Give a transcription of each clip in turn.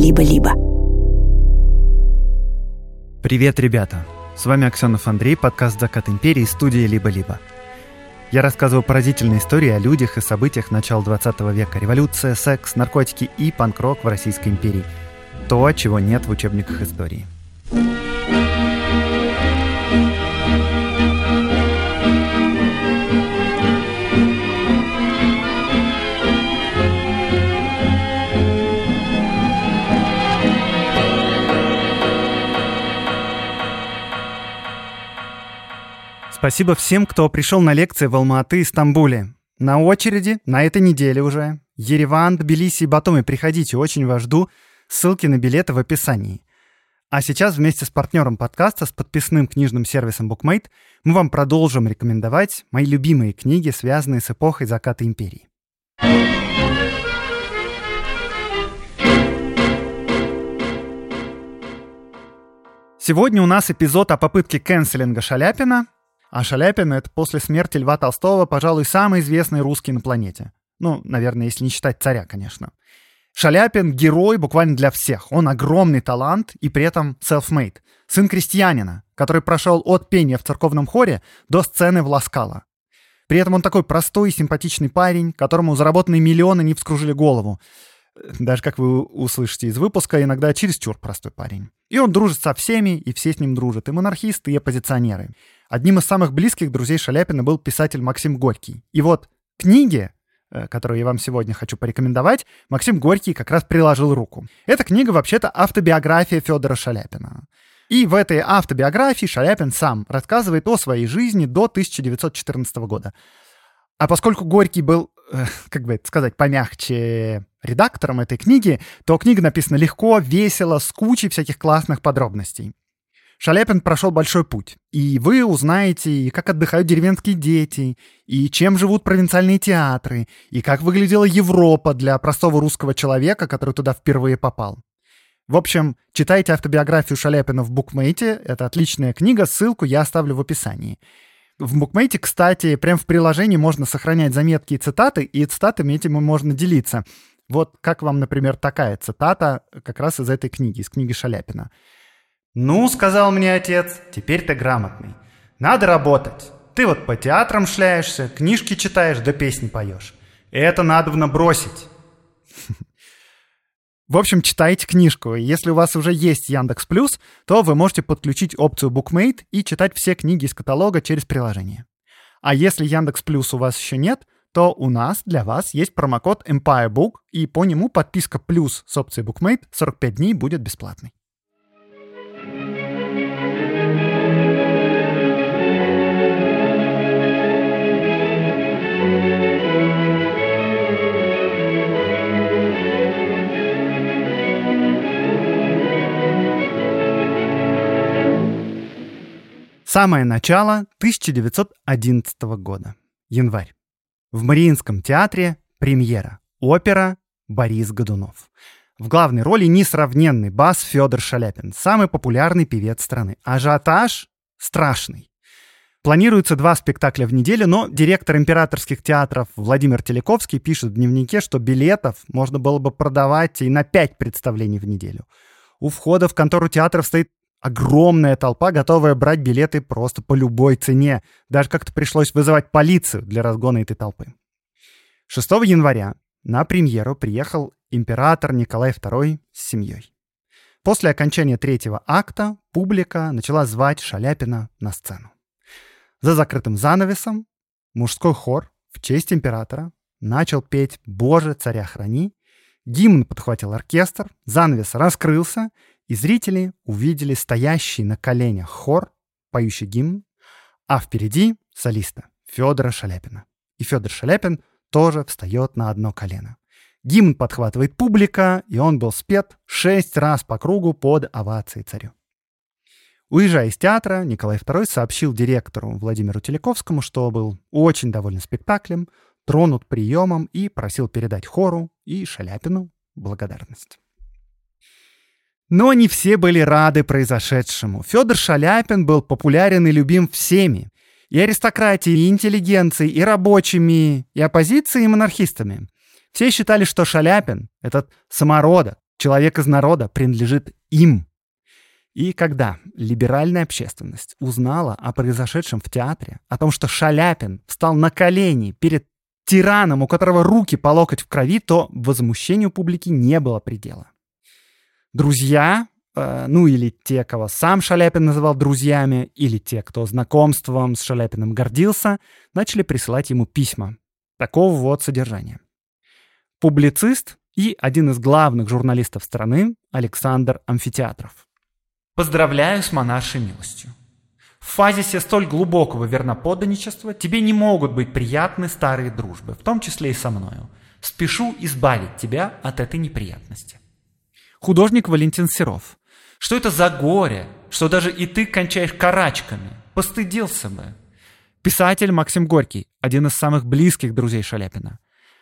«Либо-либо». Привет, ребята! С вами Аксенов Андрей, подкаст «Закат империи» студии «Либо-либо». Я рассказываю поразительные истории о людях и событиях начала 20 века. Революция, секс, наркотики и панк-рок в Российской империи. То, чего нет в учебниках истории. Спасибо всем, кто пришел на лекции в Алматы и Стамбуле. На очереди на этой неделе уже. Ереван, Тбилиси и Батуми. Приходите, очень вас жду. Ссылки на билеты в описании. А сейчас вместе с партнером подкаста, с подписным книжным сервисом BookMate, мы вам продолжим рекомендовать мои любимые книги, связанные с эпохой заката империи. Сегодня у нас эпизод о попытке кэнселинга Шаляпина – а Шаляпин — это после смерти Льва Толстого, пожалуй, самый известный русский на планете. Ну, наверное, если не считать царя, конечно. Шаляпин — герой буквально для всех. Он огромный талант и при этом self-made. Сын крестьянина, который прошел от пения в церковном хоре до сцены в Ласкало. При этом он такой простой и симпатичный парень, которому заработанные миллионы не вскружили голову. Даже, как вы услышите из выпуска, иногда чересчур простой парень. И он дружит со всеми, и все с ним дружат, и монархисты, и оппозиционеры. Одним из самых близких друзей Шаляпина был писатель Максим Горький. И вот книги, э, которую я вам сегодня хочу порекомендовать, Максим Горький как раз приложил руку. Эта книга вообще-то автобиография Федора Шаляпина. И в этой автобиографии Шаляпин сам рассказывает о своей жизни до 1914 года. А поскольку Горький был, э, как бы это сказать, помягче редактором этой книги, то книга написана легко, весело, с кучей всяких классных подробностей. Шаляпин прошел большой путь, и вы узнаете, как отдыхают деревенские дети, и чем живут провинциальные театры, и как выглядела Европа для простого русского человека, который туда впервые попал. В общем, читайте автобиографию Шаляпина в букмейте, это отличная книга, ссылку я оставлю в описании. В букмейте, кстати, прямо в приложении можно сохранять заметки и цитаты, и цитатами этим можно делиться. Вот как вам, например, такая цитата как раз из этой книги, из книги Шаляпина. «Ну, — сказал мне отец, — теперь ты грамотный. Надо работать. Ты вот по театрам шляешься, книжки читаешь да песни поешь. Это надо бросить». В общем, читайте книжку. Если у вас уже есть Яндекс Плюс, то вы можете подключить опцию Bookmate и читать все книги из каталога через приложение. А если Яндекс Плюс у вас еще нет, то у нас для вас есть промокод Empire Book, и по нему подписка плюс с опцией Bookmate 45 дней будет бесплатной. Самое начало 1911 года. Январь. В Мариинском театре премьера. Опера «Борис Годунов». В главной роли несравненный бас Федор Шаляпин, самый популярный певец страны. Ажиотаж страшный. Планируется два спектакля в неделю, но директор императорских театров Владимир Телековский пишет в дневнике, что билетов можно было бы продавать и на пять представлений в неделю. У входа в контору театров стоит огромная толпа, готовая брать билеты просто по любой цене. Даже как-то пришлось вызывать полицию для разгона этой толпы. 6 января на премьеру приехал император Николай II с семьей. После окончания третьего акта публика начала звать Шаляпина на сцену. За закрытым занавесом мужской хор в честь императора начал петь «Боже, царя храни», гимн подхватил оркестр, занавес раскрылся, и зрители увидели стоящий на коленях хор, поющий гимн, а впереди солиста Федора Шаляпина. И Федор Шаляпин тоже встает на одно колено. Гимн подхватывает публика, и он был спет шесть раз по кругу под овацией царю. Уезжая из театра, Николай II сообщил директору Владимиру Телековскому, что был очень доволен спектаклем, тронут приемом и просил передать хору и Шаляпину благодарность. Но не все были рады произошедшему. Федор Шаляпин был популярен и любим всеми. И аристократией, и интеллигенцией, и рабочими, и оппозицией, и монархистами. Все считали, что Шаляпин, этот самородок, Человек из народа принадлежит им. И когда либеральная общественность узнала о произошедшем в театре, о том, что Шаляпин встал на колени перед тираном, у которого руки по локоть в крови, то возмущению публики не было предела. Друзья, э, ну или те, кого сам Шаляпин называл друзьями, или те, кто знакомством с Шаляпиным гордился, начали присылать ему письма. Такого вот содержания. Публицист и один из главных журналистов страны Александр Амфитеатров. Поздравляю с монаршей милостью. В фазисе столь глубокого верноподданничества тебе не могут быть приятны старые дружбы, в том числе и со мною. Спешу избавить тебя от этой неприятности. Художник Валентин Серов. Что это за горе, что даже и ты кончаешь карачками? Постыдился бы. Писатель Максим Горький, один из самых близких друзей Шаляпина.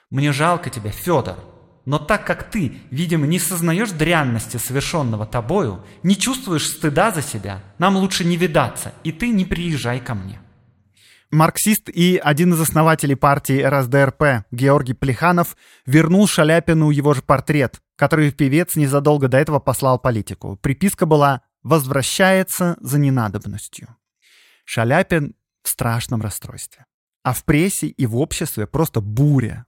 Мне жалко тебя, Федор, но так как ты, видимо, не сознаешь дрянности совершенного тобою, не чувствуешь стыда за себя, нам лучше не видаться, и ты не приезжай ко мне. Марксист и один из основателей партии РСДРП Георгий Плеханов вернул Шаляпину его же портрет, который певец незадолго до этого послал политику. Приписка была «Возвращается за ненадобностью». Шаляпин в страшном расстройстве. А в прессе и в обществе просто буря.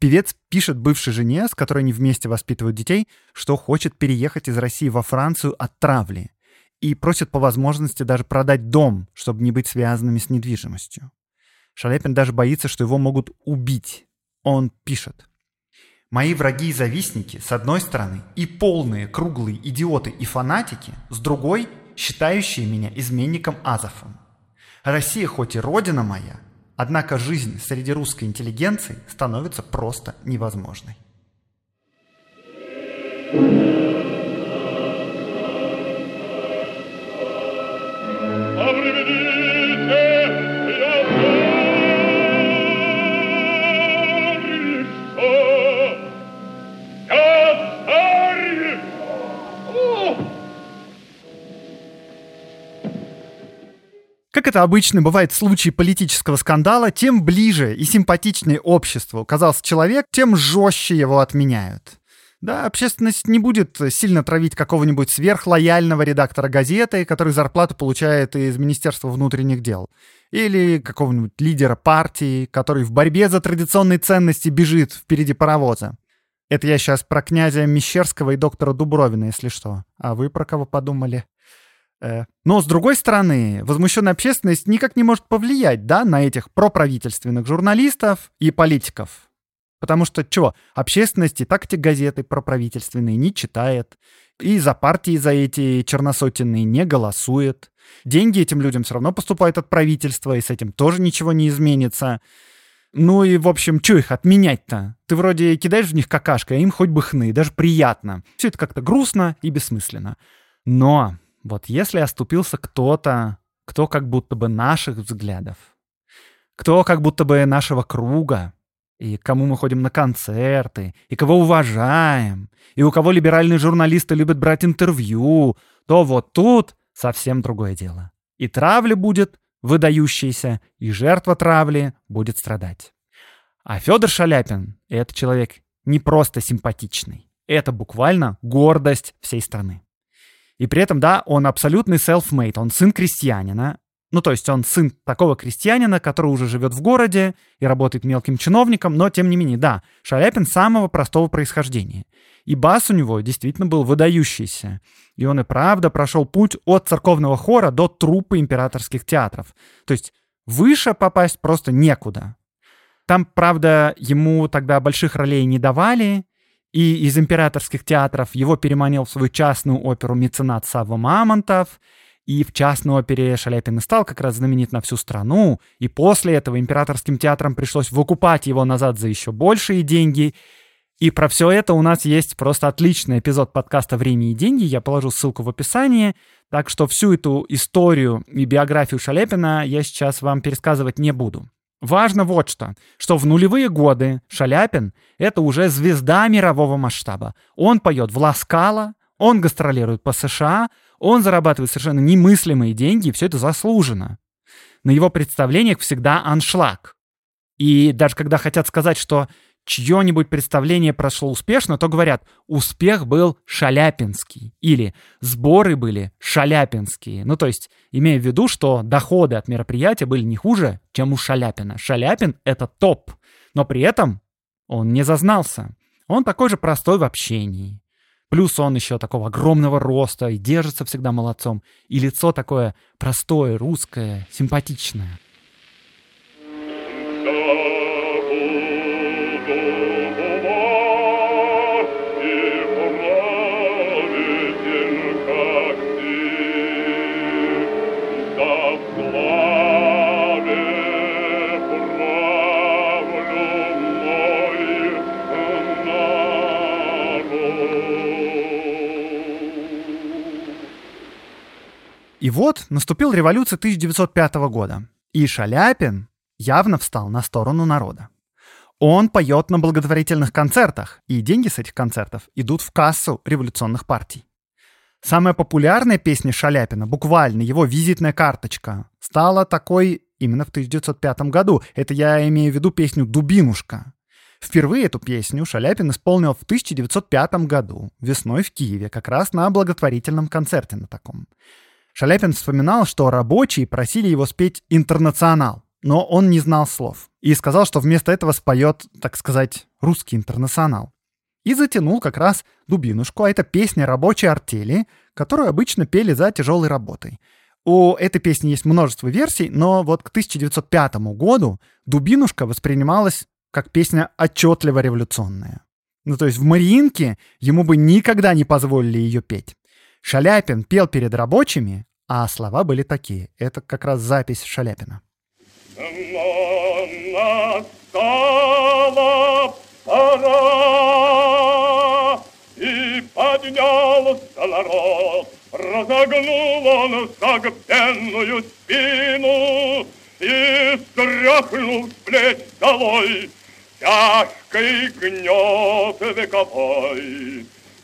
Певец пишет бывшей жене, с которой они вместе воспитывают детей, что хочет переехать из России во Францию от травли и просит по возможности даже продать дом, чтобы не быть связанными с недвижимостью. Шаляпин даже боится, что его могут убить. Он пишет. «Мои враги и завистники, с одной стороны, и полные круглые идиоты и фанатики, с другой, считающие меня изменником Азовом. Россия хоть и родина моя, Однако жизнь среди русской интеллигенции становится просто невозможной. Как это обычно бывает в случае политического скандала, тем ближе и симпатичнее обществу казался человек, тем жестче его отменяют. Да, общественность не будет сильно травить какого-нибудь сверхлояльного редактора газеты, который зарплату получает из Министерства внутренних дел. Или какого-нибудь лидера партии, который в борьбе за традиционные ценности бежит впереди паровоза. Это я сейчас про князя Мещерского и доктора Дубровина, если что. А вы про кого подумали? Э, но, с другой стороны, возмущенная общественность никак не может повлиять да, на этих проправительственных журналистов и политиков. Потому что, чего, общественность и так эти газеты проправительственные не читает, и за партии за эти черносотенные не голосует. Деньги этим людям все равно поступают от правительства, и с этим тоже ничего не изменится. Ну и, в общем, что их отменять-то? Ты вроде кидаешь в них какашкой, а им хоть бы хны, даже приятно. Все это как-то грустно и бессмысленно. Но вот если оступился кто-то, кто как будто бы наших взглядов, кто как будто бы нашего круга, и кому мы ходим на концерты, и кого уважаем, и у кого либеральные журналисты любят брать интервью, то вот тут совсем другое дело. И травля будет выдающаяся, и жертва травли будет страдать. А Федор Шаляпин — это человек не просто симпатичный. Это буквально гордость всей страны. И при этом, да, он абсолютный self-made, он сын крестьянина. Ну, то есть он сын такого крестьянина, который уже живет в городе и работает мелким чиновником, но тем не менее, да, Шаляпин самого простого происхождения. И бас у него действительно был выдающийся. И он и правда прошел путь от церковного хора до труппы императорских театров. То есть выше попасть просто некуда. Там, правда, ему тогда больших ролей не давали, и из императорских театров его переманил в свою частную оперу меценат Савва Мамонтов, и в частной опере Шаляпин стал как раз знаменит на всю страну, и после этого императорским театрам пришлось выкупать его назад за еще большие деньги. И про все это у нас есть просто отличный эпизод подкаста «Время и деньги», я положу ссылку в описании, так что всю эту историю и биографию Шаляпина я сейчас вам пересказывать не буду. Важно вот что, что в нулевые годы Шаляпин — это уже звезда мирового масштаба. Он поет в Ласкало, он гастролирует по США, он зарабатывает совершенно немыслимые деньги, и все это заслужено. На его представлениях всегда аншлаг. И даже когда хотят сказать, что чье-нибудь представление прошло успешно, то говорят «успех был шаляпинский» или «сборы были шаляпинские». Ну, то есть, имея в виду, что доходы от мероприятия были не хуже, чем у Шаляпина. Шаляпин — это топ, но при этом он не зазнался. Он такой же простой в общении. Плюс он еще такого огромного роста и держится всегда молодцом. И лицо такое простое, русское, симпатичное. И вот наступил революция 1905 года, и Шаляпин явно встал на сторону народа. Он поет на благотворительных концертах, и деньги с этих концертов идут в кассу революционных партий. Самая популярная песня Шаляпина, буквально его визитная карточка, стала такой именно в 1905 году. Это я имею в виду песню «Дубинушка». Впервые эту песню Шаляпин исполнил в 1905 году, весной в Киеве, как раз на благотворительном концерте на таком. Шаляпин вспоминал, что рабочие просили его спеть «Интернационал», но он не знал слов. И сказал, что вместо этого споет, так сказать, русский интернационал. И затянул как раз «Дубинушку», а это песня рабочей артели, которую обычно пели за тяжелой работой. У этой песни есть множество версий, но вот к 1905 году «Дубинушка» воспринималась как песня отчетливо революционная. Ну, то есть в Мариинке ему бы никогда не позволили ее петь. Шаляпин пел перед рабочими, а слова были такие. Это как раз запись Шаляпина. Настала пора, и поднялся народ, разогнул он согбенную спину и стряхнул с плеч долой тяжкий гнет вековой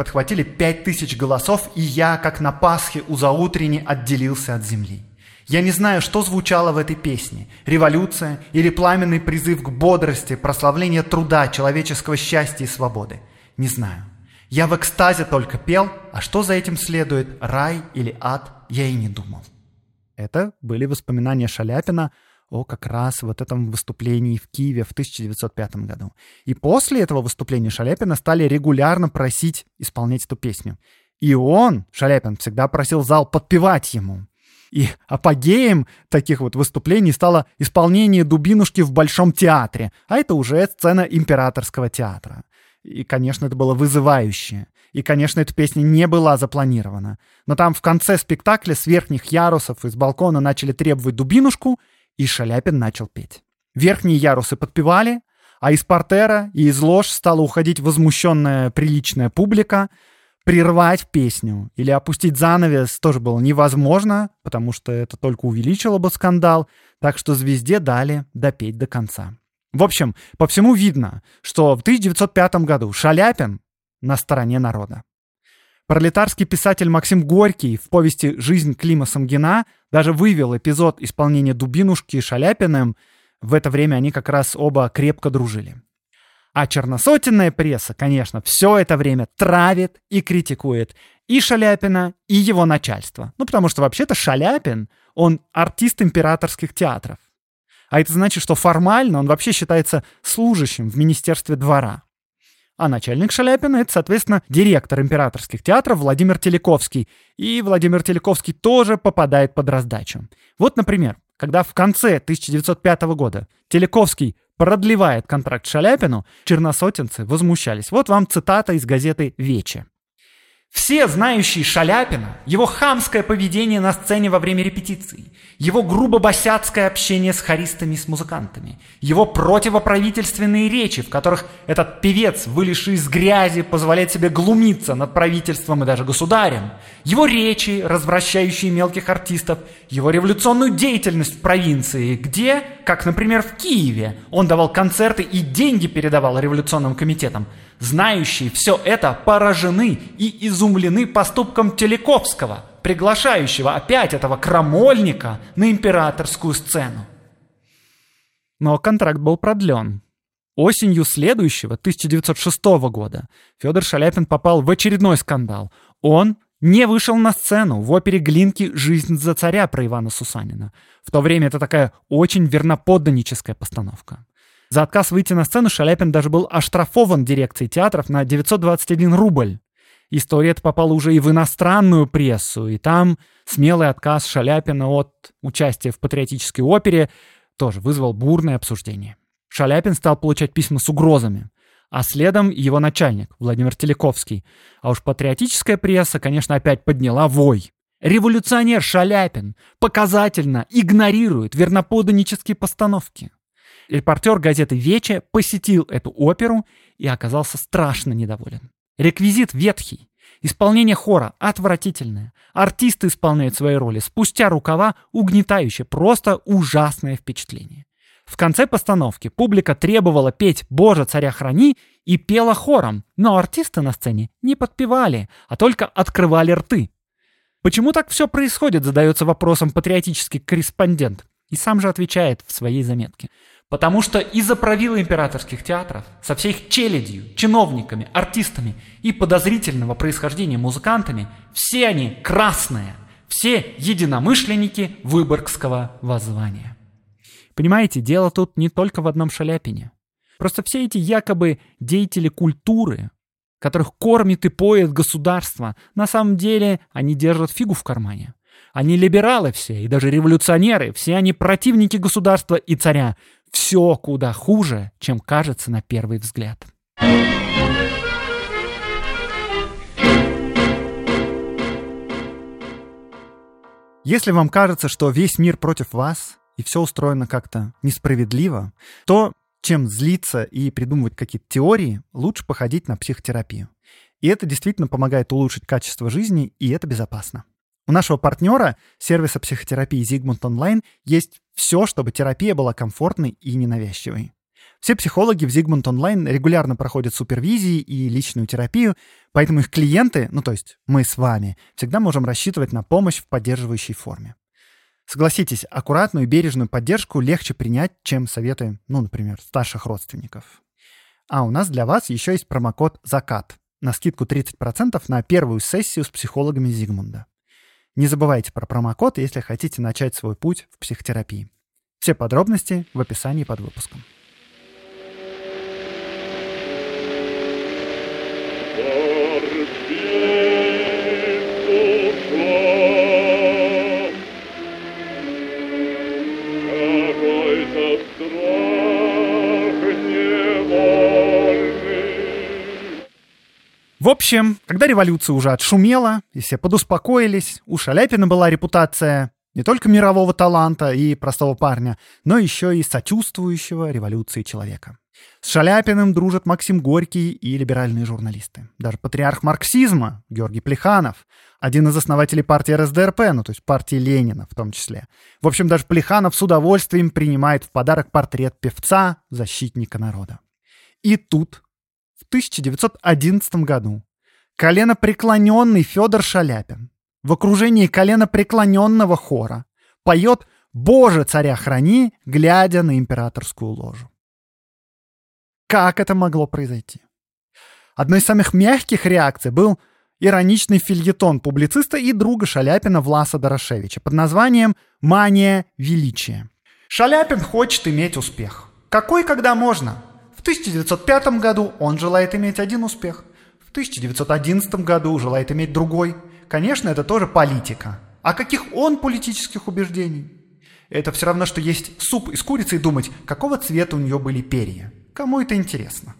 Подхватили пять тысяч голосов, и я, как на Пасхе у заутрени, отделился от земли. Я не знаю, что звучало в этой песне. Революция или пламенный призыв к бодрости, прославление труда, человеческого счастья и свободы. Не знаю. Я в экстазе только пел, а что за этим следует, рай или ад, я и не думал. Это были воспоминания Шаляпина о как раз вот этом выступлении в Киеве в 1905 году. И после этого выступления Шаляпина стали регулярно просить исполнять эту песню. И он, Шаляпин, всегда просил зал подпевать ему. И апогеем таких вот выступлений стало исполнение «Дубинушки» в Большом театре, а это уже сцена императорского театра. И, конечно, это было вызывающе. И, конечно, эта песня не была запланирована. Но там в конце спектакля с верхних ярусов из балкона начали требовать дубинушку, и Шаляпин начал петь. Верхние ярусы подпевали, а из портера и из лож стала уходить возмущенная приличная публика. Прервать песню или опустить занавес тоже было невозможно, потому что это только увеличило бы скандал, так что звезде дали допеть до конца. В общем, по всему видно, что в 1905 году Шаляпин на стороне народа. Пролетарский писатель Максим Горький в повести «Жизнь Клима Самгина» даже вывел эпизод исполнения Дубинушки Шаляпиным. В это время они как раз оба крепко дружили. А черносотенная пресса, конечно, все это время травит и критикует и Шаляпина, и его начальство. Ну, потому что вообще-то Шаляпин, он артист императорских театров. А это значит, что формально он вообще считается служащим в Министерстве двора. А начальник Шаляпина — это, соответственно, директор императорских театров Владимир Телековский. И Владимир Телековский тоже попадает под раздачу. Вот, например, когда в конце 1905 года Телековский продлевает контракт Шаляпину, черносотенцы возмущались. Вот вам цитата из газеты «Вече». Все знающие Шаляпина, его хамское поведение на сцене во время репетиций, его грубо-босяцкое общение с хористами и с музыкантами, его противоправительственные речи, в которых этот певец, вылезший из грязи, позволяет себе глумиться над правительством и даже государем, его речи, развращающие мелких артистов, его революционную деятельность в провинции, где, как, например, в Киеве, он давал концерты и деньги передавал революционным комитетам, знающие все это поражены и изумлены поступком Телековского, приглашающего опять этого крамольника на императорскую сцену. Но контракт был продлен. Осенью следующего, 1906 года, Федор Шаляпин попал в очередной скандал. Он не вышел на сцену в опере Глинки «Жизнь за царя» про Ивана Сусанина. В то время это такая очень верноподданническая постановка. За отказ выйти на сцену Шаляпин даже был оштрафован дирекцией театров на 921 рубль. История эта попала уже и в иностранную прессу, и там смелый отказ Шаляпина от участия в патриотической опере тоже вызвал бурное обсуждение. Шаляпин стал получать письма с угрозами, а следом его начальник Владимир Телековский. А уж патриотическая пресса, конечно, опять подняла вой. Революционер Шаляпин показательно игнорирует верноподанические постановки. Репортер газеты «Вече» посетил эту оперу и оказался страшно недоволен. Реквизит ветхий, исполнение хора отвратительное, артисты исполняют свои роли спустя рукава угнетающе, просто ужасное впечатление. В конце постановки публика требовала петь «Боже, царя храни» и пела хором, но артисты на сцене не подпевали, а только открывали рты. Почему так все происходит, задается вопросом патриотический корреспондент. И сам же отвечает в своей заметке. Потому что из-за правила императорских театров, со всей их челядью, чиновниками, артистами и подозрительного происхождения музыкантами, все они красные, все единомышленники Выборгского воззвания. Понимаете, дело тут не только в одном Шаляпине. Просто все эти якобы деятели культуры, которых кормит и поет государство, на самом деле они держат фигу в кармане. Они либералы все, и даже революционеры, все они противники государства и царя, все куда хуже, чем кажется на первый взгляд. Если вам кажется, что весь мир против вас, и все устроено как-то несправедливо, то чем злиться и придумывать какие-то теории, лучше походить на психотерапию. И это действительно помогает улучшить качество жизни, и это безопасно. У нашего партнера, сервиса психотерапии Zigmund Online, есть все, чтобы терапия была комфортной и ненавязчивой. Все психологи в Zigmund Online регулярно проходят супервизии и личную терапию, поэтому их клиенты, ну то есть мы с вами, всегда можем рассчитывать на помощь в поддерживающей форме. Согласитесь, аккуратную и бережную поддержку легче принять, чем советы, ну, например, старших родственников. А у нас для вас еще есть промокод «Закат» на скидку 30% на первую сессию с психологами Зигмунда. Не забывайте про промокод, если хотите начать свой путь в психотерапии. Все подробности в описании под выпуском. В общем, когда революция уже отшумела, и все подуспокоились, у Шаляпина была репутация не только мирового таланта и простого парня, но еще и сочувствующего революции человека. С Шаляпиным дружат Максим Горький и либеральные журналисты. Даже патриарх марксизма Георгий Плеханов, один из основателей партии РСДРП, ну то есть партии Ленина в том числе. В общем, даже Плеханов с удовольствием принимает в подарок портрет певца, защитника народа. И тут в 1911 году коленопреклоненный Федор Шаляпин в окружении коленопреклоненного хора поет «Боже, царя храни», глядя на императорскую ложу. Как это могло произойти? Одной из самых мягких реакций был ироничный фильетон публициста и друга Шаляпина Власа Дорошевича под названием «Мания величия». Шаляпин хочет иметь успех. Какой, когда можно? В 1905 году он желает иметь один успех. В 1911 году желает иметь другой. Конечно, это тоже политика. А каких он политических убеждений? Это все равно, что есть суп из курицы и думать, какого цвета у нее были перья. Кому это интересно?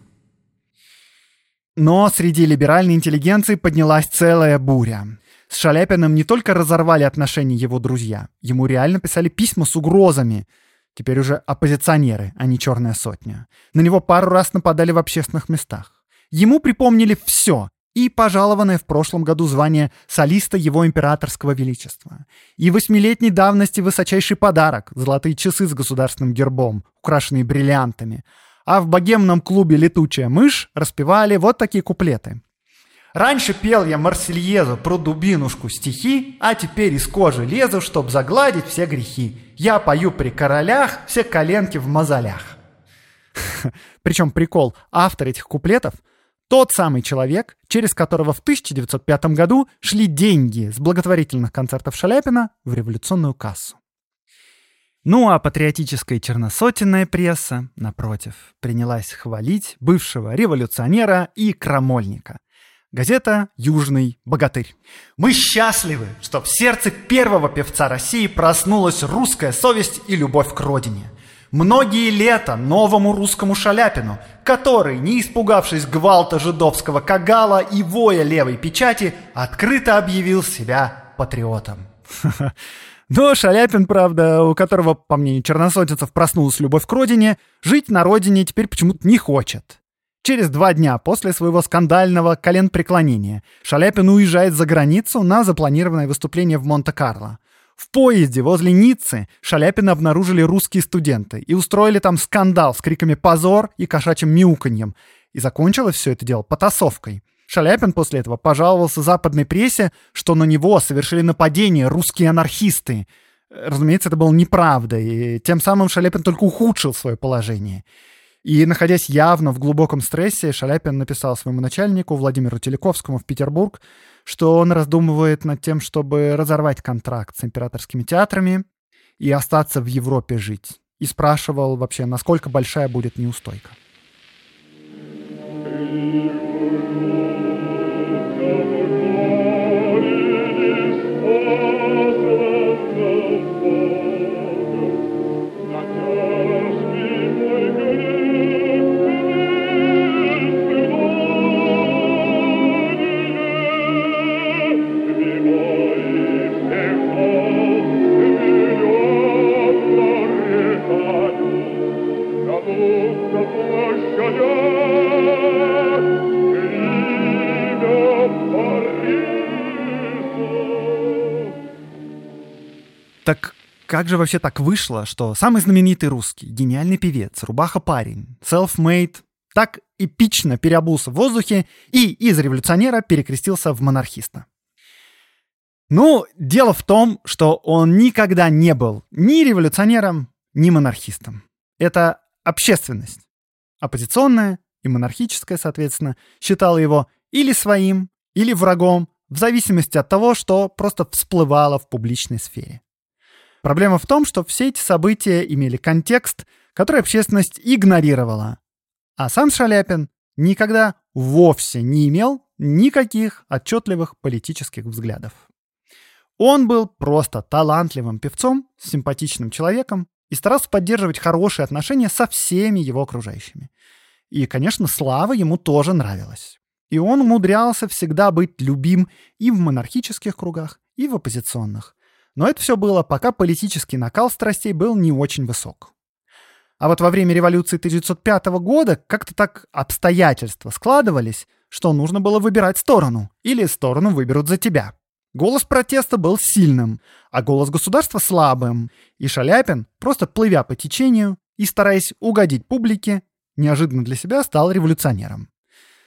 Но среди либеральной интеллигенции поднялась целая буря. С Шаляпиным не только разорвали отношения его друзья, ему реально писали письма с угрозами. Теперь уже оппозиционеры, а не черная сотня. На него пару раз нападали в общественных местах. Ему припомнили все, и пожалованное в прошлом году звание солиста его императорского величества, и восьмилетней давности высочайший подарок — золотые часы с государственным гербом, украшенные бриллиантами. А в богемном клубе «Летучая мышь» распевали вот такие куплеты. Раньше пел я Марсельезу про дубинушку стихи, а теперь из кожи лезу, чтоб загладить все грехи. Я пою при королях, все коленки в мозолях. Причем прикол, автор этих куплетов тот самый человек, через которого в 1905 году шли деньги с благотворительных концертов Шаляпина в революционную кассу. Ну а патриотическая черносотенная пресса, напротив, принялась хвалить бывшего революционера и крамольника. Газета «Южный богатырь». Мы счастливы, что в сердце первого певца России проснулась русская совесть и любовь к родине – многие лета новому русскому Шаляпину, который, не испугавшись гвалта жидовского кагала и воя левой печати, открыто объявил себя патриотом. Но Шаляпин, правда, у которого, по мнению черносотенцев, проснулась любовь к родине, жить на родине теперь почему-то не хочет. Через два дня после своего скандального коленпреклонения Шаляпин уезжает за границу на запланированное выступление в Монте-Карло. В поезде возле Ниццы Шаляпина обнаружили русские студенты и устроили там скандал с криками «позор» и кошачьим мяуканьем. И закончилось все это дело потасовкой. Шаляпин после этого пожаловался западной прессе, что на него совершили нападение русские анархисты. Разумеется, это было неправда, и тем самым Шаляпин только ухудшил свое положение. И, находясь явно в глубоком стрессе, Шаляпин написал своему начальнику Владимиру Телековскому в Петербург, что он раздумывает над тем, чтобы разорвать контракт с императорскими театрами и остаться в Европе жить. И спрашивал вообще, насколько большая будет неустойка. Как же вообще так вышло, что самый знаменитый русский, гениальный певец, рубаха-парень, self-made, так эпично переобулся в воздухе и из революционера перекрестился в монархиста? Ну, дело в том, что он никогда не был ни революционером, ни монархистом. Это общественность, оппозиционная и монархическая, соответственно, считала его или своим, или врагом, в зависимости от того, что просто всплывало в публичной сфере. Проблема в том, что все эти события имели контекст, который общественность игнорировала. А сам Шаляпин никогда вовсе не имел никаких отчетливых политических взглядов. Он был просто талантливым певцом, симпатичным человеком и старался поддерживать хорошие отношения со всеми его окружающими. И, конечно, слава ему тоже нравилась. И он умудрялся всегда быть любим и в монархических кругах, и в оппозиционных. Но это все было, пока политический накал страстей был не очень высок. А вот во время революции 1905 года как-то так обстоятельства складывались, что нужно было выбирать сторону, или сторону выберут за тебя. Голос протеста был сильным, а голос государства слабым, и Шаляпин, просто плывя по течению и стараясь угодить публике, неожиданно для себя стал революционером.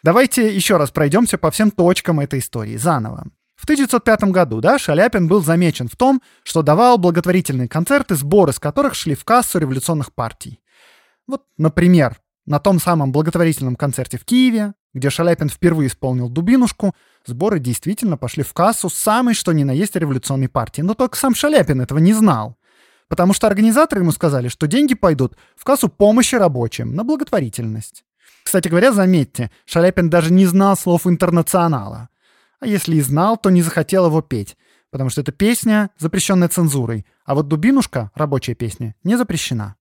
Давайте еще раз пройдемся по всем точкам этой истории заново. В 1905 году да, Шаляпин был замечен в том, что давал благотворительные концерты, сборы с которых шли в кассу революционных партий. Вот, например, на том самом благотворительном концерте в Киеве, где Шаляпин впервые исполнил «Дубинушку», сборы действительно пошли в кассу самой что ни на есть революционной партии. Но только сам Шаляпин этого не знал. Потому что организаторы ему сказали, что деньги пойдут в кассу помощи рабочим, на благотворительность. Кстати говоря, заметьте, Шаляпин даже не знал слов «интернационала». А если и знал, то не захотел его петь, потому что эта песня запрещенная цензурой, а вот «Дубинушка», рабочая песня, не запрещена.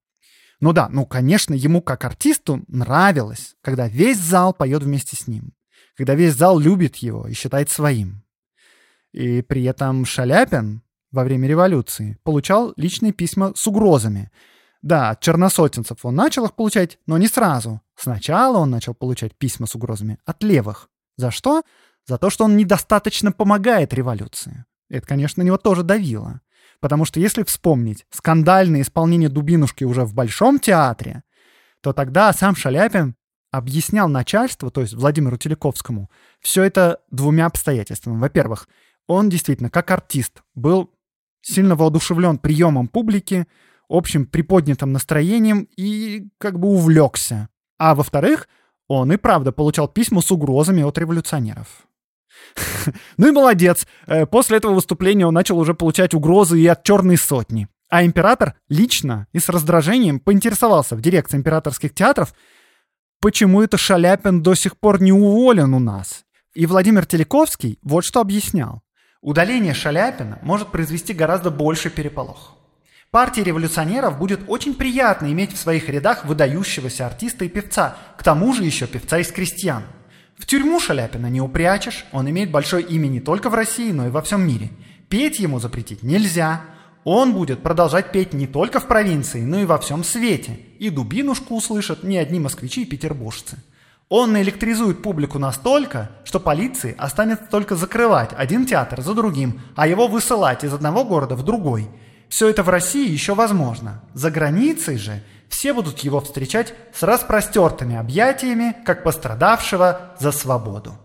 Ну да, ну конечно, ему как артисту нравилось, когда весь зал поет вместе с ним. когда весь зал любит его и считает своим. И при этом Шаляпин во время революции получал личные письма с угрозами. Да, от черносотенцев он начал их получать, но не сразу. Сначала он начал получать письма с угрозами от левых. За что? За то, что он недостаточно помогает революции. Это, конечно, на него тоже давило. Потому что если вспомнить скандальное исполнение Дубинушки уже в Большом театре, то тогда сам Шаляпин объяснял начальству, то есть Владимиру Телековскому, все это двумя обстоятельствами. Во-первых, он действительно, как артист, был сильно воодушевлен приемом публики, общим приподнятым настроением и как бы увлекся. А во-вторых, он и правда получал письма с угрозами от революционеров. Ну и молодец. Э, после этого выступления он начал уже получать угрозы и от черной сотни. А император лично и с раздражением поинтересовался в дирекции императорских театров, почему это Шаляпин до сих пор не уволен у нас. И Владимир Телековский вот что объяснял. Удаление Шаляпина может произвести гораздо больше переполох. Партии революционеров будет очень приятно иметь в своих рядах выдающегося артиста и певца, к тому же еще певца из крестьян. В тюрьму Шаляпина не упрячешь, он имеет большое имя не только в России, но и во всем мире. Петь ему запретить нельзя. Он будет продолжать петь не только в провинции, но и во всем свете. И дубинушку услышат не одни москвичи и петербуржцы. Он наэлектризует публику настолько, что полиции останется только закрывать один театр за другим, а его высылать из одного города в другой – все это в России еще возможно. За границей же все будут его встречать с распростертыми объятиями, как пострадавшего за свободу.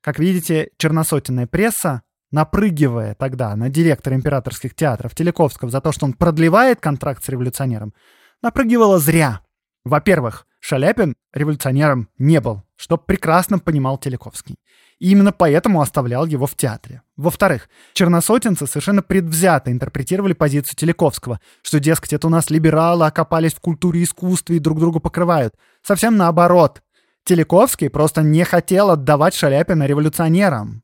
Как видите, черносотенная пресса, напрыгивая тогда на директора императорских театров Телековского за то, что он продлевает контракт с революционером, напрыгивала зря. Во-первых, Шаляпин революционером не был, что прекрасно понимал Телековский. И именно поэтому оставлял его в театре. Во-вторых, черносотенцы совершенно предвзято интерпретировали позицию Телековского, что, дескать, это у нас либералы окопались в культуре и искусстве и друг друга покрывают. Совсем наоборот. Телековский просто не хотел отдавать Шаляпина революционерам.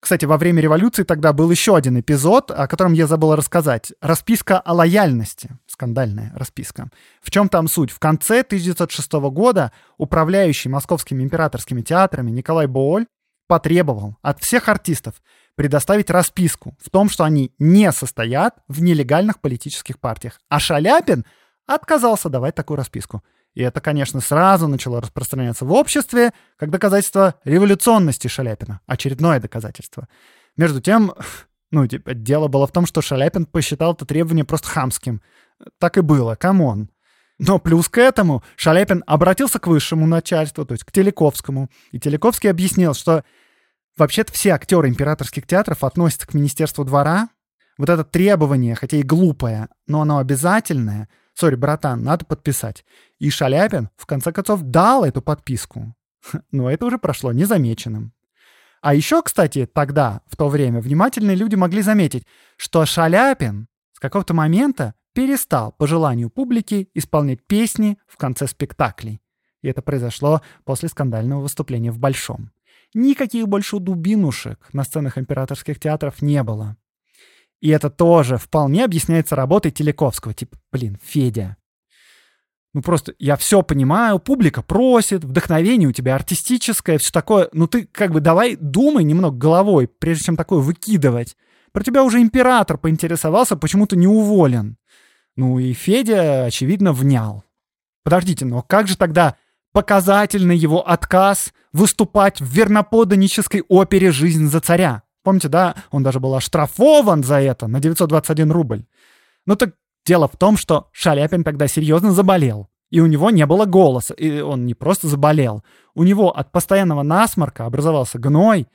Кстати, во время революции тогда был еще один эпизод, о котором я забыл рассказать. Расписка о лояльности. Скандальная расписка. В чем там суть? В конце 1906 года управляющий московскими императорскими театрами Николай Бооль потребовал от всех артистов предоставить расписку в том, что они не состоят в нелегальных политических партиях. А Шаляпин отказался давать такую расписку. И это, конечно, сразу начало распространяться в обществе как доказательство революционности Шаляпина. Очередное доказательство. Между тем, ну, типа, дело было в том, что Шаляпин посчитал это требование просто хамским. Так и было, come on. Но плюс к этому Шаляпин обратился к высшему начальству, то есть к Теляковскому. И Теляковский объяснил, что вообще-то все актеры императорских театров относятся к Министерству двора. Вот это требование, хотя и глупое, но оно обязательное — Sorry, братан, надо подписать. И Шаляпин, в конце концов, дал эту подписку. Но это уже прошло незамеченным. А еще, кстати, тогда, в то время, внимательные люди могли заметить, что Шаляпин с какого-то момента перестал по желанию публики исполнять песни в конце спектаклей. И это произошло после скандального выступления в Большом. Никаких больше дубинушек на сценах императорских театров не было. И это тоже вполне объясняется работой Телековского. Типа, блин, Федя. Ну просто я все понимаю, публика просит, вдохновение у тебя артистическое, все такое. Ну ты как бы давай думай немного головой, прежде чем такое выкидывать. Про тебя уже император поинтересовался, почему ты не уволен. Ну и Федя, очевидно, внял. Подождите, но как же тогда показательный его отказ выступать в верноподданнической опере «Жизнь за царя»? Помните, да, он даже был оштрафован за это на 921 рубль. Ну так дело в том, что Шаляпин тогда серьезно заболел. И у него не было голоса. И он не просто заболел. У него от постоянного насморка образовался гной.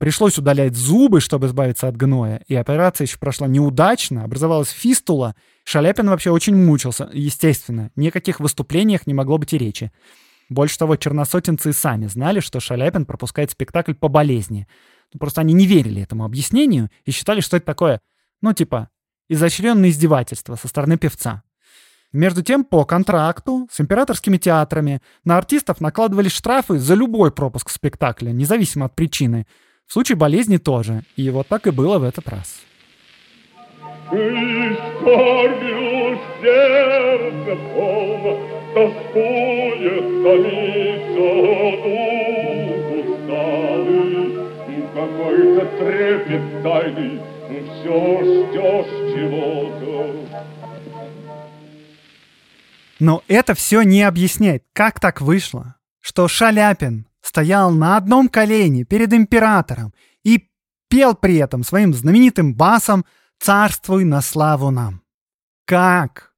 Пришлось удалять зубы, чтобы избавиться от гноя. И операция еще прошла неудачно. Образовалась фистула. Шаляпин вообще очень мучился. Естественно, ни о каких выступлениях не могло быть и речи. Больше того, черносотенцы сами знали, что Шаляпин пропускает спектакль по болезни. Ну, просто они не верили этому объяснению и считали, что это такое, ну, типа, изощренное издевательство со стороны певца. Между тем, по контракту с императорскими театрами на артистов накладывались штрафы за любой пропуск спектакля, независимо от причины. В случае болезни тоже. И вот так и было в этот раз. И скорбью сердце полно, тоскует столица дух. усталый, какой-то трепет тайный, все ждешь чего-то. Но это все не объясняет, как так вышло, что Шаляпин стоял на одном колене перед императором и пел при этом своим знаменитым басом «Царствуй на славу нам». Как?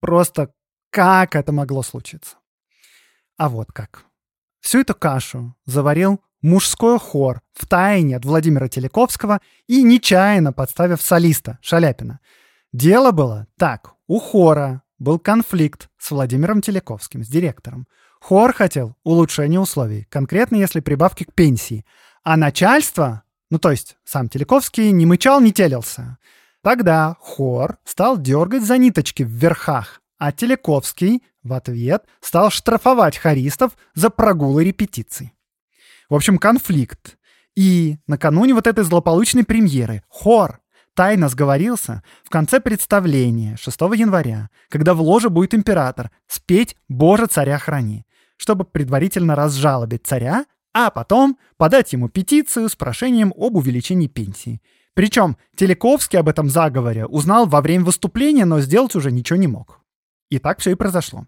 Просто как это могло случиться? А вот как. Всю эту кашу заварил мужской хор в тайне от Владимира Телековского и нечаянно подставив солиста Шаляпина. Дело было так. У хора был конфликт с Владимиром Телековским, с директором. Хор хотел улучшения условий, конкретно если прибавки к пенсии. А начальство, ну то есть сам Телековский, не мычал, не телился. Тогда хор стал дергать за ниточки в верхах, а Телековский в ответ стал штрафовать хористов за прогулы репетиций. В общем, конфликт. И накануне вот этой злополучной премьеры хор тайно сговорился в конце представления 6 января, когда в ложе будет император, спеть «Боже, царя храни», чтобы предварительно разжалобить царя, а потом подать ему петицию с прошением об увеличении пенсии. Причем Телековский об этом заговоре узнал во время выступления, но сделать уже ничего не мог. И так все и произошло.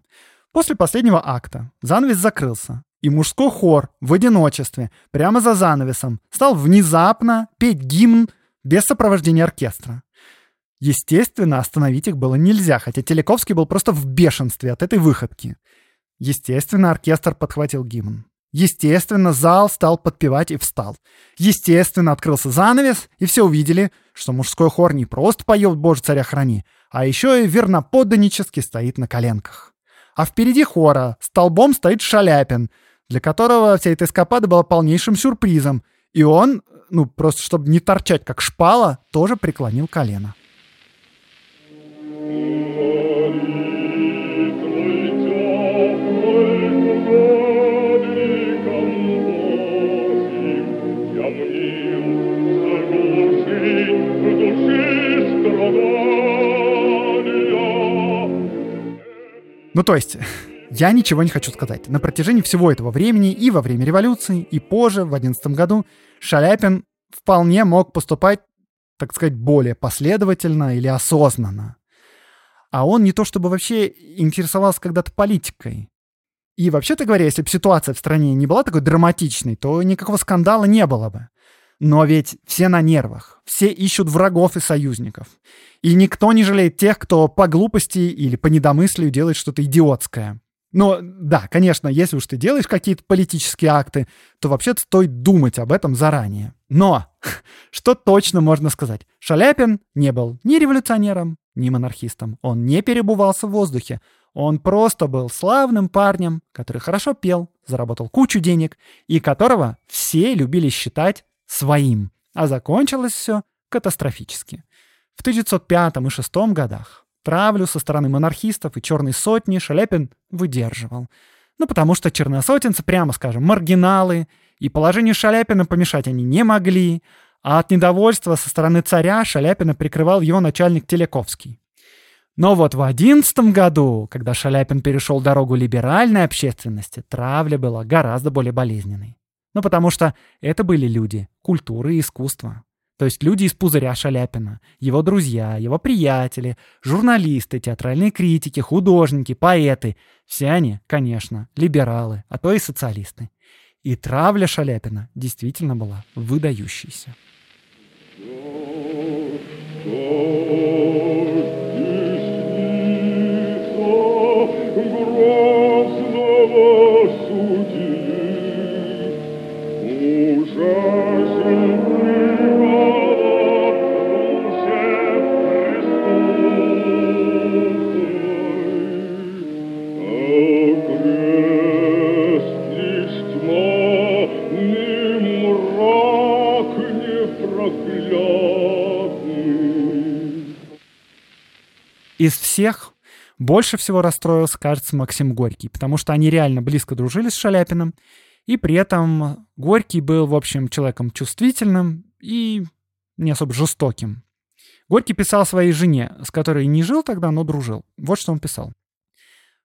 После последнего акта занавес закрылся, и мужской хор в одиночестве, прямо за занавесом, стал внезапно петь гимн без сопровождения оркестра. Естественно, остановить их было нельзя, хотя Телековский был просто в бешенстве от этой выходки. Естественно, оркестр подхватил гимн. Естественно, зал стал подпевать и встал. Естественно, открылся занавес, и все увидели, что мужской хор не просто поет «Боже, царя храни», а еще и верноподданнически стоит на коленках. А впереди хора столбом стоит Шаляпин, для которого вся эта эскапада была полнейшим сюрпризом, и он, ну, просто чтобы не торчать как шпала, тоже преклонил колено. Ну, то есть, я ничего не хочу сказать. На протяжении всего этого времени и во время революции, и позже, в 11 году, Шаляпин вполне мог поступать, так сказать, более последовательно или осознанно. А он не то чтобы вообще интересовался когда-то политикой. И вообще-то говоря, если бы ситуация в стране не была такой драматичной, то никакого скандала не было бы. Но ведь все на нервах, все ищут врагов и союзников. И никто не жалеет тех, кто по глупости или по недомыслию делает что-то идиотское. Но да, конечно, если уж ты делаешь какие-то политические акты, то вообще-то стоит думать об этом заранее. Но что точно можно сказать? Шаляпин не был ни революционером, ни монархистом. Он не перебывался в воздухе. Он просто был славным парнем, который хорошо пел, заработал кучу денег и которого все любили считать своим. А закончилось все катастрофически. В 1905 и 1906 годах травлю со стороны монархистов и черной сотни Шаляпин выдерживал. Ну, потому что черносотенцы, прямо скажем, маргиналы, и положению Шаляпина помешать они не могли, а от недовольства со стороны царя Шаляпина прикрывал его начальник Телековский. Но вот в одиннадцатом году, когда Шаляпин перешел дорогу либеральной общественности, травля была гораздо более болезненной. Ну, потому что это были люди культуры и искусства. То есть люди из пузыря Шаляпина, его друзья, его приятели, журналисты, театральные критики, художники, поэты. Все они, конечно, либералы, а то и социалисты. И травля Шаляпина действительно была выдающейся. Из всех больше всего расстроился, кажется, Максим Горький, потому что они реально близко дружили с Шаляпиным, и при этом Горький был, в общем, человеком чувствительным и не особо жестоким. Горький писал своей жене, с которой не жил тогда, но дружил. Вот что он писал.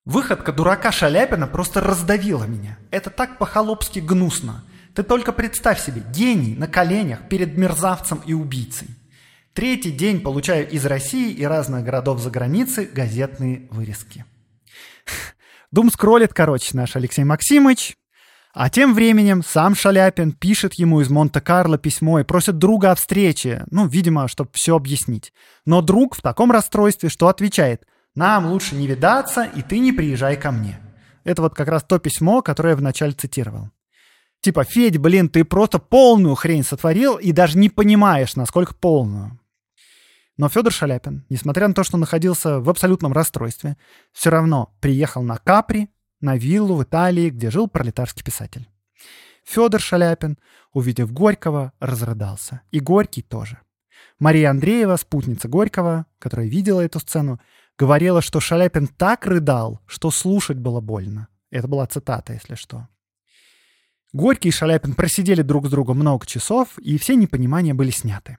«Выходка дурака Шаляпина просто раздавила меня. Это так по-холопски гнусно. Ты только представь себе, гений на коленях перед мерзавцем и убийцей. Третий день получаю из России и разных городов за границей газетные вырезки. Дум скроллит, короче, наш Алексей Максимович. А тем временем сам Шаляпин пишет ему из Монте-Карло письмо и просит друга о встрече, ну, видимо, чтобы все объяснить. Но друг в таком расстройстве, что отвечает, нам лучше не видаться, и ты не приезжай ко мне. Это вот как раз то письмо, которое я вначале цитировал. Типа, Федь, блин, ты просто полную хрень сотворил и даже не понимаешь, насколько полную. Но Федор Шаляпин, несмотря на то, что находился в абсолютном расстройстве, все равно приехал на Капри, на виллу в Италии, где жил пролетарский писатель. Федор Шаляпин, увидев Горького, разрыдался. И Горький тоже. Мария Андреева, спутница Горького, которая видела эту сцену, говорила, что Шаляпин так рыдал, что слушать было больно. Это была цитата, если что. Горький и Шаляпин просидели друг с другом много часов, и все непонимания были сняты.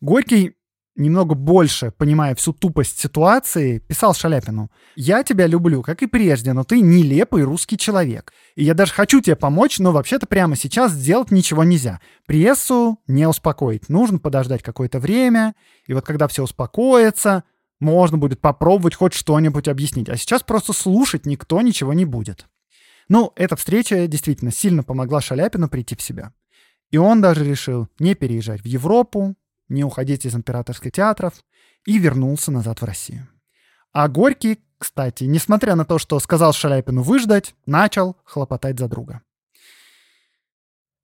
Горький немного больше, понимая всю тупость ситуации, писал Шаляпину, «Я тебя люблю, как и прежде, но ты нелепый русский человек. И я даже хочу тебе помочь, но вообще-то прямо сейчас сделать ничего нельзя. Прессу не успокоить. Нужно подождать какое-то время, и вот когда все успокоится, можно будет попробовать хоть что-нибудь объяснить. А сейчас просто слушать никто ничего не будет». Ну, эта встреча действительно сильно помогла Шаляпину прийти в себя. И он даже решил не переезжать в Европу, не уходить из императорских театров и вернулся назад в Россию. А Горький, кстати, несмотря на то, что сказал Шаляпину выждать, начал хлопотать за друга.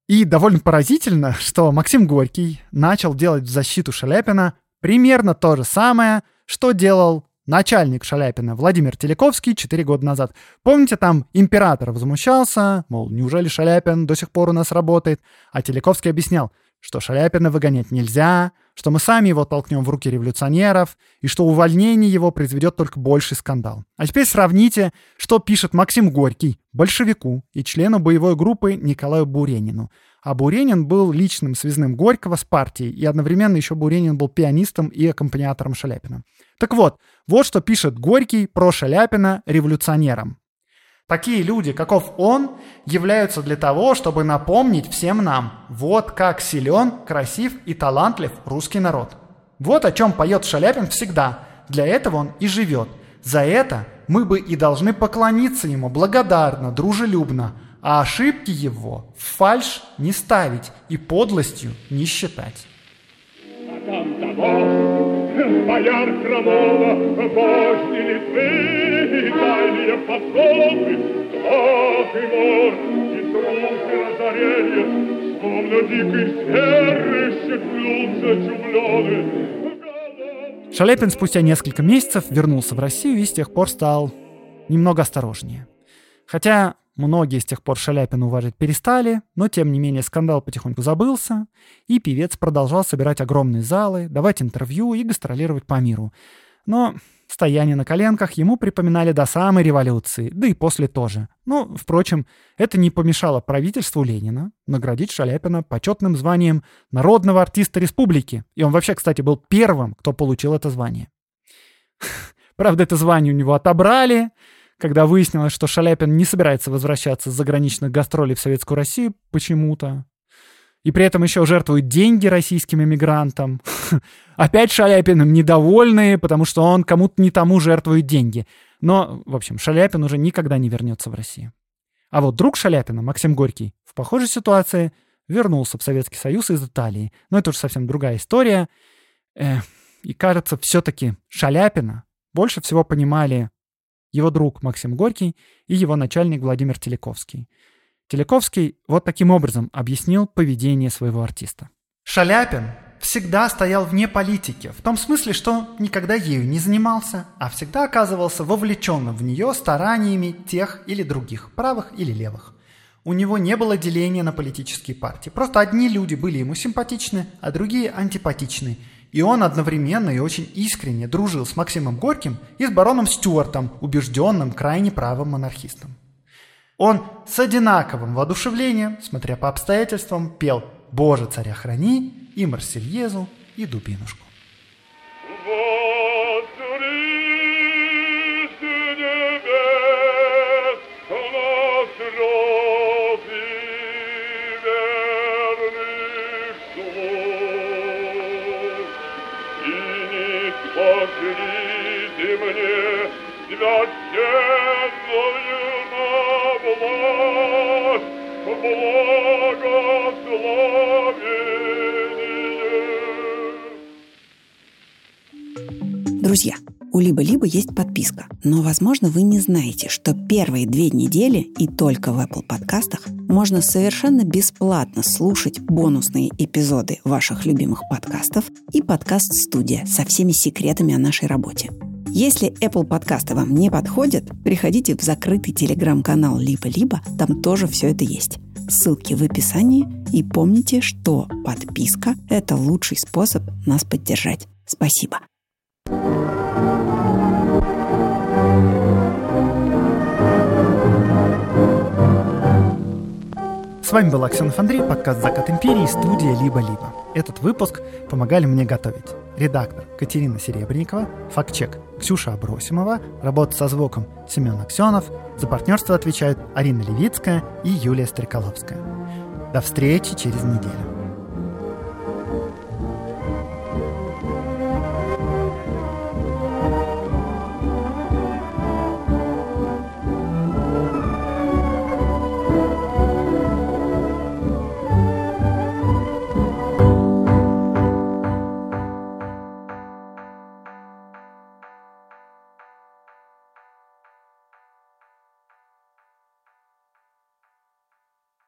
И довольно поразительно, что Максим Горький начал делать в защиту Шаляпина примерно то же самое, что делал начальник Шаляпина Владимир Телековский 4 года назад. Помните, там император возмущался, мол, неужели Шаляпин до сих пор у нас работает? А Телековский объяснял – что Шаляпина выгонять нельзя, что мы сами его толкнем в руки революционеров, и что увольнение его произведет только больший скандал. А теперь сравните, что пишет Максим Горький, большевику и члену боевой группы Николаю Буренину. А Буренин был личным связным Горького с партией, и одновременно еще Буренин был пианистом и аккомпаниатором Шаляпина. Так вот, вот что пишет Горький про Шаляпина революционерам. Такие люди, каков он, являются для того, чтобы напомнить всем нам, вот как силен, красив и талантлив русский народ. Вот о чем поет Шаляпин всегда. Для этого он и живет. За это мы бы и должны поклониться ему благодарно, дружелюбно, а ошибки его в фальш не ставить и подлостью не считать. Там того, бояр хромого, вожди Литвы, дальние потопы, ох и мор, и трупы разорения, словно дикий зверь, щеплются чумлены. Шаляпин спустя несколько месяцев вернулся в Россию и с тех пор стал немного осторожнее. Хотя Многие с тех пор Шаляпина уважать перестали, но тем не менее скандал потихоньку забылся, и певец продолжал собирать огромные залы, давать интервью и гастролировать по миру. Но стояние на коленках ему припоминали до самой революции, да и после тоже. Но, впрочем, это не помешало правительству Ленина наградить Шаляпина почетным званием народного артиста республики. И он вообще, кстати, был первым, кто получил это звание. Правда, это звание у него отобрали, когда выяснилось, что Шаляпин не собирается возвращаться с заграничных гастролей в Советскую Россию почему-то. И при этом еще жертвует деньги российским иммигрантам. Опять Шаляпиным недовольные, потому что он кому-то не тому жертвует деньги. Но, в общем, Шаляпин уже никогда не вернется в Россию. А вот друг Шаляпина, Максим Горький, в похожей ситуации вернулся в Советский Союз из Италии. Но это уже совсем другая история. и кажется, все-таки Шаляпина больше всего понимали его друг Максим Горький и его начальник Владимир Телековский. Телековский вот таким образом объяснил поведение своего артиста. Шаляпин всегда стоял вне политики, в том смысле, что никогда ею не занимался, а всегда оказывался вовлеченным в нее стараниями тех или других, правых или левых. У него не было деления на политические партии. Просто одни люди были ему симпатичны, а другие антипатичны – и он одновременно и очень искренне дружил с Максимом Горьким и с бароном Стюартом, убежденным крайне правым монархистом. Он с одинаковым воодушевлением, смотря по обстоятельствам, пел «Боже, царя храни» и «Марсельезу» и «Дубинушку». покажите Друзья, у Либо-Либо есть подписка, но, возможно, вы не знаете, что первые две недели и только в Apple подкастах можно совершенно бесплатно слушать бонусные эпизоды ваших любимых подкастов и подкаст-студия со всеми секретами о нашей работе. Если Apple подкасты вам не подходят, приходите в закрытый телеграм-канал Либо-Либо, там тоже все это есть. Ссылки в описании и помните, что подписка – это лучший способ нас поддержать. Спасибо. С вами был Аксенов Андрей, подкаст «Закат империи», студия «Либо-либо». Этот выпуск помогали мне готовить редактор Катерина Серебренникова, фактчек Ксюша Абросимова, работа со звуком Семен Аксенов, за партнерство отвечают Арина Левицкая и Юлия Стреколовская. До встречи через неделю.